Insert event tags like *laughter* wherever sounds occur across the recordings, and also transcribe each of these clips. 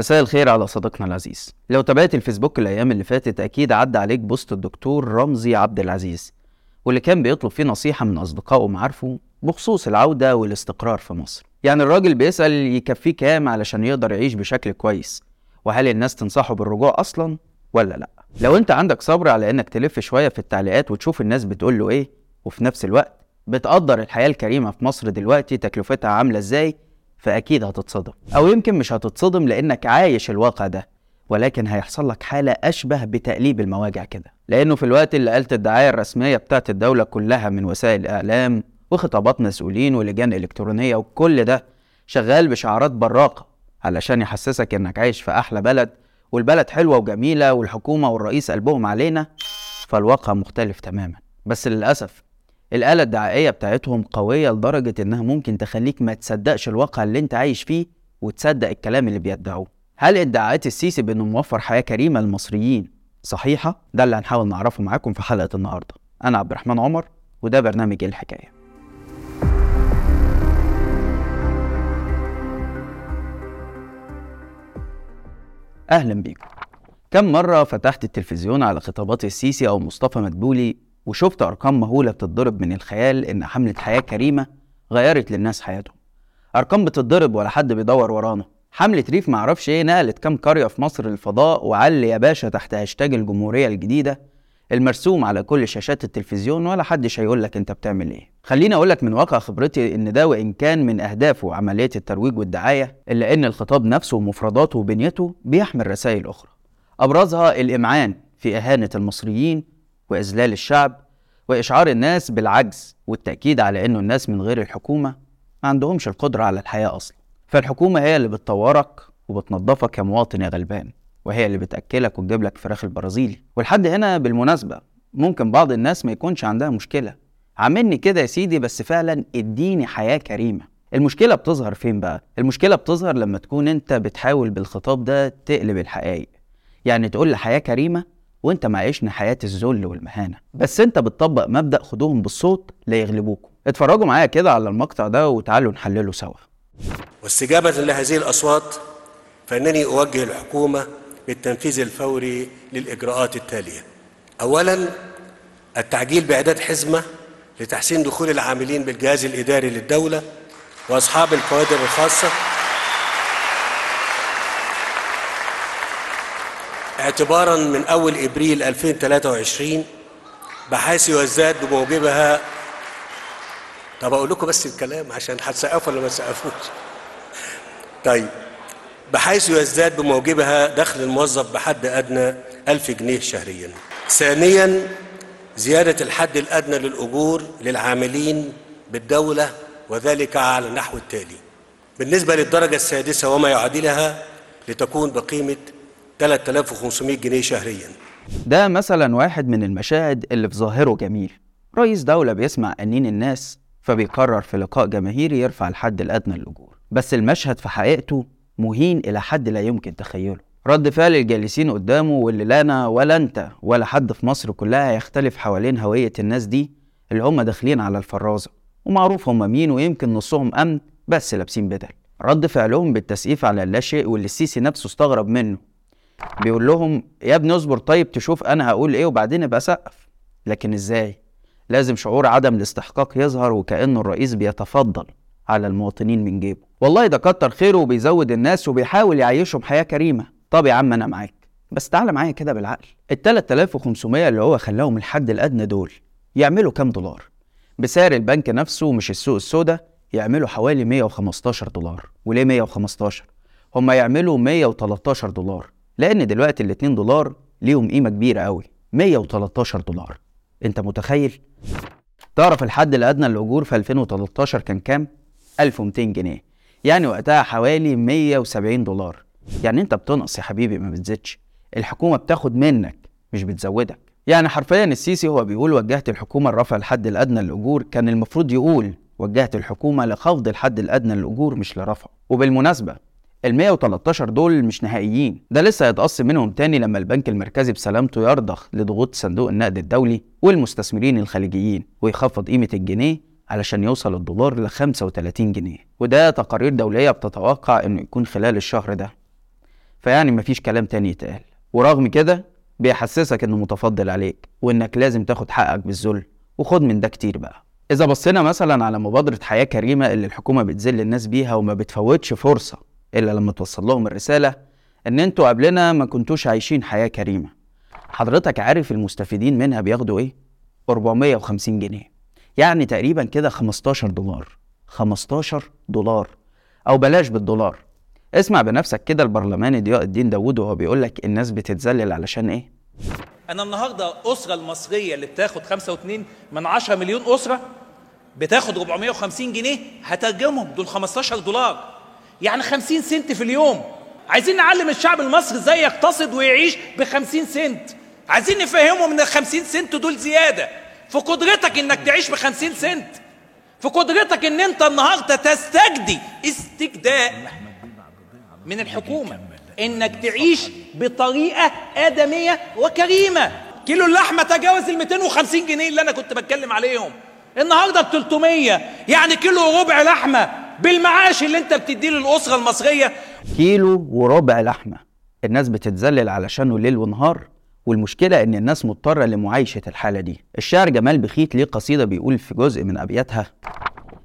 مساء الخير على صديقنا العزيز. لو تابعت الفيسبوك الأيام اللي فاتت أكيد عدى عليك بوست الدكتور رمزي عبد العزيز واللي كان بيطلب فيه نصيحة من أصدقائه ومعارفه بخصوص العودة والاستقرار في مصر. يعني الراجل بيسأل يكفيه كام علشان يقدر يعيش بشكل كويس وهل الناس تنصحه بالرجوع أصلا ولا لأ؟ لو أنت عندك صبر على إنك تلف شوية في التعليقات وتشوف الناس بتقول له إيه وفي نفس الوقت بتقدر الحياة الكريمة في مصر دلوقتي تكلفتها عاملة إزاي فأكيد هتتصدم. أو يمكن مش هتتصدم لأنك عايش الواقع ده ولكن هيحصل لك حالة أشبه بتقليب المواجع كده. لأنه في الوقت اللي قالت الدعاية الرسمية بتاعت الدولة كلها من وسائل الإعلام وخطابات مسؤولين ولجان إلكترونية وكل ده شغال بشعارات براقة علشان يحسسك إنك عايش في أحلى بلد والبلد حلوة وجميلة والحكومة والرئيس قلبهم علينا فالواقع مختلف تماما. بس للأسف الآلة الدعائية بتاعتهم قوية لدرجة إنها ممكن تخليك ما تصدقش الواقع اللي أنت عايش فيه وتصدق الكلام اللي بيدعوه. هل ادعاءات السيسي بإنه موفر حياة كريمة للمصريين صحيحة؟ ده اللي هنحاول نعرفه معاكم في حلقة النهاردة. أنا عبد الرحمن عمر وده برنامج الحكاية. أهلا بيكم. كم مرة فتحت التلفزيون على خطابات السيسي أو مصطفى مدبولي وشفت أرقام مهولة بتضرب من الخيال إن حملة حياة كريمة غيرت للناس حياتهم. أرقام بتتضرب ولا حد بيدور ورانا. حملة ريف معرفش إيه نقلت كام قرية في مصر للفضاء وعلي يا باشا تحت هاشتاج الجمهورية الجديدة. المرسوم على كل شاشات التلفزيون ولا حدش هيقول لك أنت بتعمل إيه. خليني أقول لك من واقع خبرتي إن ده وإن كان من اهدافه عمليه الترويج والدعاية إلا إن الخطاب نفسه ومفرداته وبنيته بيحمل رسائل أخرى. أبرزها الإمعان في إهانة المصريين وإذلال الشعب وإشعار الناس بالعجز والتأكيد على إنه الناس من غير الحكومة ما عندهمش القدرة على الحياة أصلا. فالحكومة هي اللي بتطورك وبتنظفك كمواطن يا غلبان وهي اللي بتأكلك وتجيب لك فراخ البرازيلي. ولحد هنا بالمناسبة ممكن بعض الناس ما يكونش عندها مشكلة. عاملني كده يا سيدي بس فعلا اديني حياة كريمة. المشكلة بتظهر فين بقى؟ المشكلة بتظهر لما تكون أنت بتحاول بالخطاب ده تقلب الحقائق. يعني تقول لي حياة كريمة وانت معيشنا حياة الذل والمهانة. بس انت بتطبق مبدأ خدوهم بالصوت لا يغلبوكم. اتفرجوا معايا كده على المقطع ده وتعالوا نحلله سوا. واستجابة لهذه الأصوات فإنني أوجه الحكومة بالتنفيذ الفوري للإجراءات التالية. أولا التعجيل بإعداد حزمة لتحسين دخول العاملين بالجهاز الإداري للدولة وأصحاب الكوادر الخاصة اعتبارا من أول إبريل 2023 بحيث يزداد بموجبها طب أقول لكم بس الكلام عشان هتسقفوا ولا ما تسقفوش؟ طيب بحيث يزداد بموجبها دخل الموظف بحد أدنى ألف جنيه شهريا. ثانيا زيادة الحد الأدنى للأجور للعاملين بالدولة وذلك على النحو التالي. بالنسبة للدرجة السادسة وما يعادلها لتكون بقيمة 3500 جنيه شهريا. ده مثلا واحد من المشاهد اللي في ظاهره جميل. رئيس دولة بيسمع أنين الناس فبيقرر في لقاء جماهيري يرفع الحد الأدنى للأجور بس المشهد في حقيقته مهين إلى حد لا يمكن تخيله. رد فعل الجالسين قدامه واللي لا أنا ولا أنت ولا حد في مصر كلها يختلف حوالين هوية الناس دي اللي هم داخلين على الفرازة. ومعروف هم مين ويمكن نصهم أمن بس لابسين بدل. رد فعلهم بالتسقيف على اللاشيء واللي السيسي نفسه استغرب منه. بيقول لهم يا ابني اصبر طيب تشوف أنا هقول إيه وبعدين أبقى سقف لكن إزاي؟ لازم شعور عدم الاستحقاق يظهر وكأنه الرئيس بيتفضل على المواطنين من جيبه. والله ده كتر خيره وبيزود الناس وبيحاول يعيشهم حياة كريمة. طب يا عم أنا معاك بس تعالى معايا كده بالعقل. ال 3500 اللي هو خلاهم الحد الأدنى دول يعملوا كام دولار؟ بسعر البنك نفسه مش السوق السوداء يعملوا حوالي 115 دولار. وليه 115 هم يعملوا 113 دولار. لأن دلوقتي ال 2 دولار ليهم قيمة كبيرة قوي 113 دولار. أنت متخيل؟ تعرف الحد الأدنى للأجور في 2013 كان كام؟ 1200 جنيه. يعني وقتها حوالي 170 دولار. يعني أنت بتنقص يا حبيبي ما بتزيدش. الحكومة بتاخد منك مش بتزودك. يعني حرفيا السيسي هو بيقول وجهت الحكومة لرفع الحد الأدنى للأجور. كان المفروض يقول وجهت الحكومة لخفض الحد الأدنى للأجور مش لرفعه وبالمناسبة ال 113 دول مش نهائيين. ده لسه هيتقص منهم تاني لما البنك المركزي بسلامته يرضخ لضغوط صندوق النقد الدولي والمستثمرين الخليجيين ويخفض قيمة الجنيه علشان يوصل الدولار ل 35 جنيه. وده تقارير دولية بتتوقع إنه يكون خلال الشهر ده. فيعني مفيش كلام تاني يتقال. ورغم كده بيحسسك إنه متفضل عليك وإنك لازم تاخد حقك بالذل. وخد من ده كتير بقى. إذا بصينا مثلا على مبادرة حياة كريمة اللي الحكومة بتذل الناس بيها وما بتفوتش فرصة إلا لما توصل لهم الرسالة إن أنتوا قبلنا ما كنتوش عايشين حياة كريمة. حضرتك عارف المستفيدين منها بياخدوا إيه؟ 450 جنيه. يعني تقريبا كده 15 دولار. 15 دولار. أو بلاش بالدولار. اسمع بنفسك كده البرلماني ضياء الدين داوود وهو بيقول لك الناس بتتذلل علشان إيه؟ أنا النهارده الاسره المصرية اللي بتاخد 5.2 من 10 مليون أسرة بتاخد 450 جنيه هترجمهم دول 15 دولار. يعني 50 سنت في اليوم. عايزين نعلم الشعب المصري إزاي يقتصد ويعيش ب 50 سنت. عايزين نفهمهم إن ال 50 سنت دول زيادة. في قدرتك إنك تعيش ب 50 سنت. في قدرتك إن أنت النهارده تستجدي استجداء من الحكومة. إنك تعيش بطريقة آدمية وكريمة. كيلو اللحمة تجاوز ال 250 جنيه اللي أنا كنت بتكلم عليهم. النهارده ب 300 يعني كيلو وربع لحمة. بالمعاش اللي انت بتديه للأسرة المصرية. كيلو وربع لحمة. الناس بتتذلل علشانه ليل ونهار والمشكلة إن الناس مضطرة لمعايشة الحالة دي. الشاعر جمال بخيت ليه قصيدة بيقول في جزء من أبياتها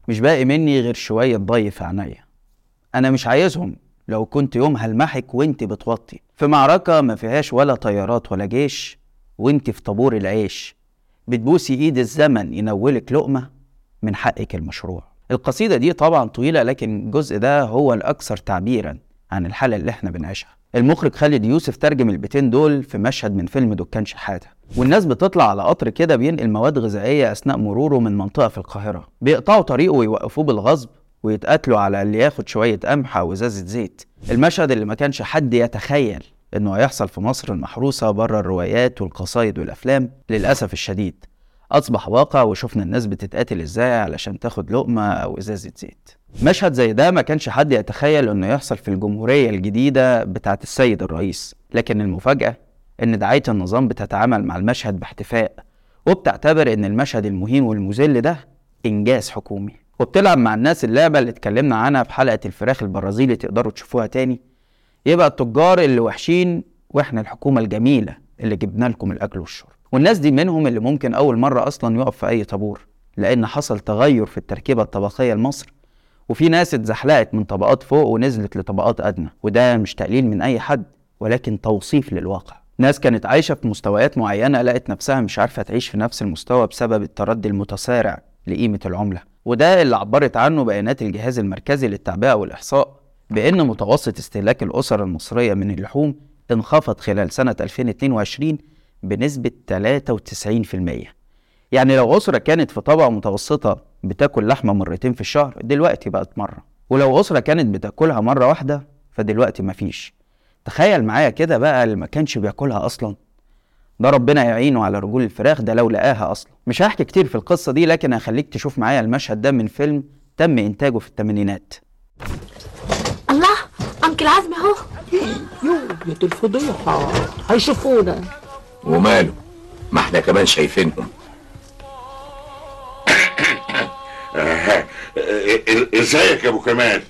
مش باقي مني غير شوية ضي في عينيا. أنا مش عايزهم. لو كنت يوم هلمحك وأنت بتوطي في معركة ما فيهاش ولا طيارات ولا جيش وأنت في طابور العيش. بتبوسي إيد الزمن ينولك لقمة من حقك المشروع. القصيدة دي طبعا طويلة لكن الجزء ده هو الأكثر تعبيرا عن الحالة اللي إحنا بنعيشها. المخرج خالد يوسف ترجم البيتين دول في مشهد من فيلم دكان شحاتة. والناس بتطلع على قطر كده بينقل مواد غذائية أثناء مروره من منطقة في القاهرة. بيقطعوا طريقه ويوقفوه بالغصب ويتقاتلوا على اللي ياخد شوية قمح أو إزازة زيت. المشهد اللي ما كانش حد يتخيل إنه هيحصل في مصر المحروسة بره الروايات والقصايد والأفلام للأسف الشديد. أصبح واقع وشفنا الناس بتتقاتل إزاي علشان تاخد لقمة أو إزازة زيت مشهد زي ده ما كانش حد يتخيل إنه يحصل في الجمهورية الجديدة بتاعت السيد الرئيس لكن المفاجأة إن دعاية النظام بتتعامل مع المشهد باحتفاء وبتعتبر إن المشهد المهين والمذل ده إنجاز حكومي. وبتلعب مع الناس اللعبة اللي اتكلمنا عنها في حلقة الفراخ البرازيلي تقدروا تشوفوها تاني. يبقى التجار اللي وحشين وإحنا الحكومة الجميلة اللي جبنا لكم الأكل والشرب. والناس دي منهم اللي ممكن أول مرة أصلا يقف في أي طابور لأن حصل تغير في التركيبة الطبقية لمصر وفي ناس اتزحلقت من طبقات فوق ونزلت لطبقات أدنى وده مش تقليل من أي حد ولكن توصيف للواقع. ناس كانت عايشة في مستويات معينة لقت نفسها مش عارفة تعيش في نفس المستوى بسبب التردي المتسارع لقيمة العملة. وده اللي عبرت عنه بيانات الجهاز المركزي للتعبئة والإحصاء بأن متوسط استهلاك الأسر المصرية من اللحوم انخفض خلال سنة 2022 بنسبة 93% يعني لو أسرة كانت في طبقة متوسطة بتاكل لحمة مرتين في الشهر دلوقتي بقت مرة. ولو أسرة كانت بتاكلها مرة واحدة فدلوقتي مفيش. تخيل معايا كده بقى اللي ما كانش بياكلها أصلا. ده ربنا يعينه على رجول الفراخ ده لو لقاها أصلا. مش هحكي كتير في القصة دي لكن هخليك تشوف معايا المشهد ده من فيلم تم إنتاجه في الثمانينات. الله أنكل عزمي أهو يو يا دي الفضيحة هيشوفونا. وماله. ما إحنا كمان شايفينهم. *coughs* إزيك يا أبو كمال؟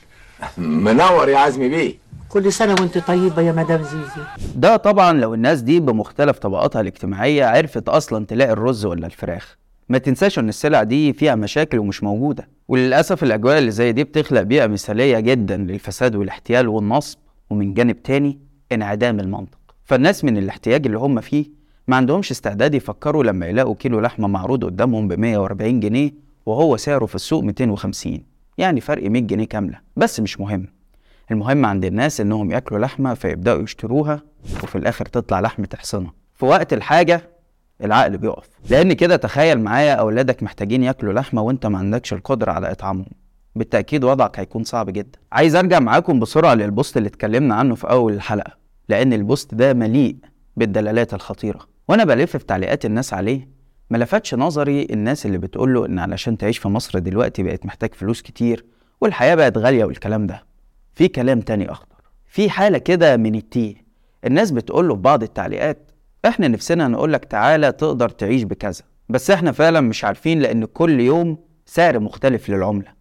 منور يا عزمي بيه. كل سنة وأنت طيبة يا مدام زيزي. ده طبعا لو الناس دي بمختلف طبقاتها الاجتماعية عرفت أصلا تلاقي الرز ولا الفراخ. ما تنساش إن السلع دي فيها مشاكل ومش موجودة. وللأسف الأجواء اللي زي دي بتخلق بيئة مثالية جدا للفساد والاحتيال والنصب. ومن جانب تاني انعدام المنطق. فالناس من الاحتياج اللي هم فيه ما عندهمش استعداد يفكروا لما يلاقوا كيلو لحمة معروض قدامهم ب 140 جنيه وهو سعره في السوق 250 يعني فرق 100 جنيه كاملة. بس مش مهم. المهم عند الناس إنهم ياكلوا لحمة فيبدأوا يشتروها وفي الآخر تطلع لحمة حصنة في وقت الحاجة العقل بيقف. لأن كده تخيل معايا أولادك محتاجين ياكلوا لحمة وأنت ما عندكش القدرة على إطعامهم. بالتأكيد وضعك هيكون صعب جدا. عايز أرجع معاكم بسرعة للبوست اللي اتكلمنا عنه في أول الحلقة. لأن البوست ده مليء بالدلالات الخطيرة. وأنا بلف في تعليقات الناس عليه ما لفتش نظري الناس اللي بتقوله إن علشان تعيش في مصر دلوقتي بقت محتاج فلوس كتير والحياة بقت غالية والكلام ده. في كلام تاني أخطر. في حالة كده من التيه. الناس بتقوله في بعض التعليقات إحنا نفسنا نقولك تعالى تقدر تعيش بكذا. بس إحنا فعلا مش عارفين لأن كل يوم سعر مختلف للعملة.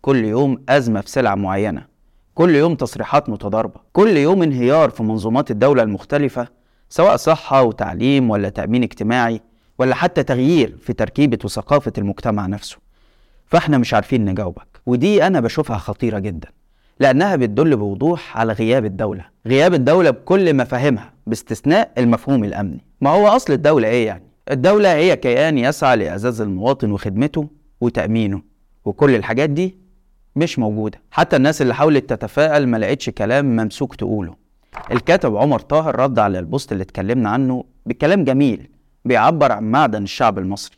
كل يوم أزمة في سلعة معينة. كل يوم تصريحات متضاربة. كل يوم انهيار في منظومات الدولة المختلفة. سواء صحة وتعليم ولا تأمين اجتماعي ولا حتى تغيير في تركيبة وثقافة المجتمع نفسه. فإحنا مش عارفين نجاوبك ودي أنا بشوفها خطيرة جدا لأنها بتدل بوضوح على غياب الدولة. غياب الدولة بكل مفاهيمها باستثناء المفهوم الأمني. ما هو أصل الدولة إيه يعني؟ الدولة هي كيان يسعى لإعزاز المواطن وخدمته وتأمينه وكل الحاجات دي مش موجودة. حتى الناس اللي حاولت تتفائل ما لقيتش كلام ممسوك تقوله. الكاتب عمر طاهر رد على ال post اللي اتكلمنا عنه بكلام جميل بيعبر عن معدن الشعب المصري.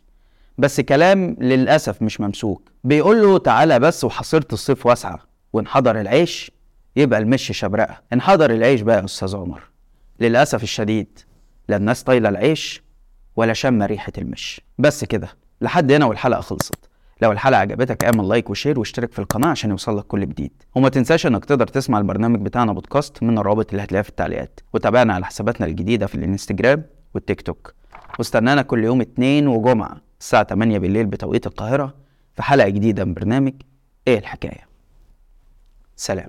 بس كلام للأسف مش ممسوك. بيقول له تعالى بس وحصيرة الصيف واسعة. وإن حضر العيش يبقى المش شبرقة. إن حضر العيش بقى يا أستاذ عمر. للأسف الشديد لا الناس طايلة العيش ولا شم ريحة المش بس كده. لحد هنا والحلقة خلصت. لو الحلقة عجبتك اعمل like و share واشترك في القناة عشان يوصلك كل جديد. وما تنساش انك تقدر تسمع البرنامج بتاعنا بودكاست من الرابط اللي هتلاقيها في التعليقات. وتابعنا على حساباتنا الجديدة في الانستجرام والتيك توك. واستنانا كل يوم اتنين وجمعة الساعة 8 بالليل بتوقيت القاهرة في حلقة جديدة من برنامج إيه الحكاية. سلام.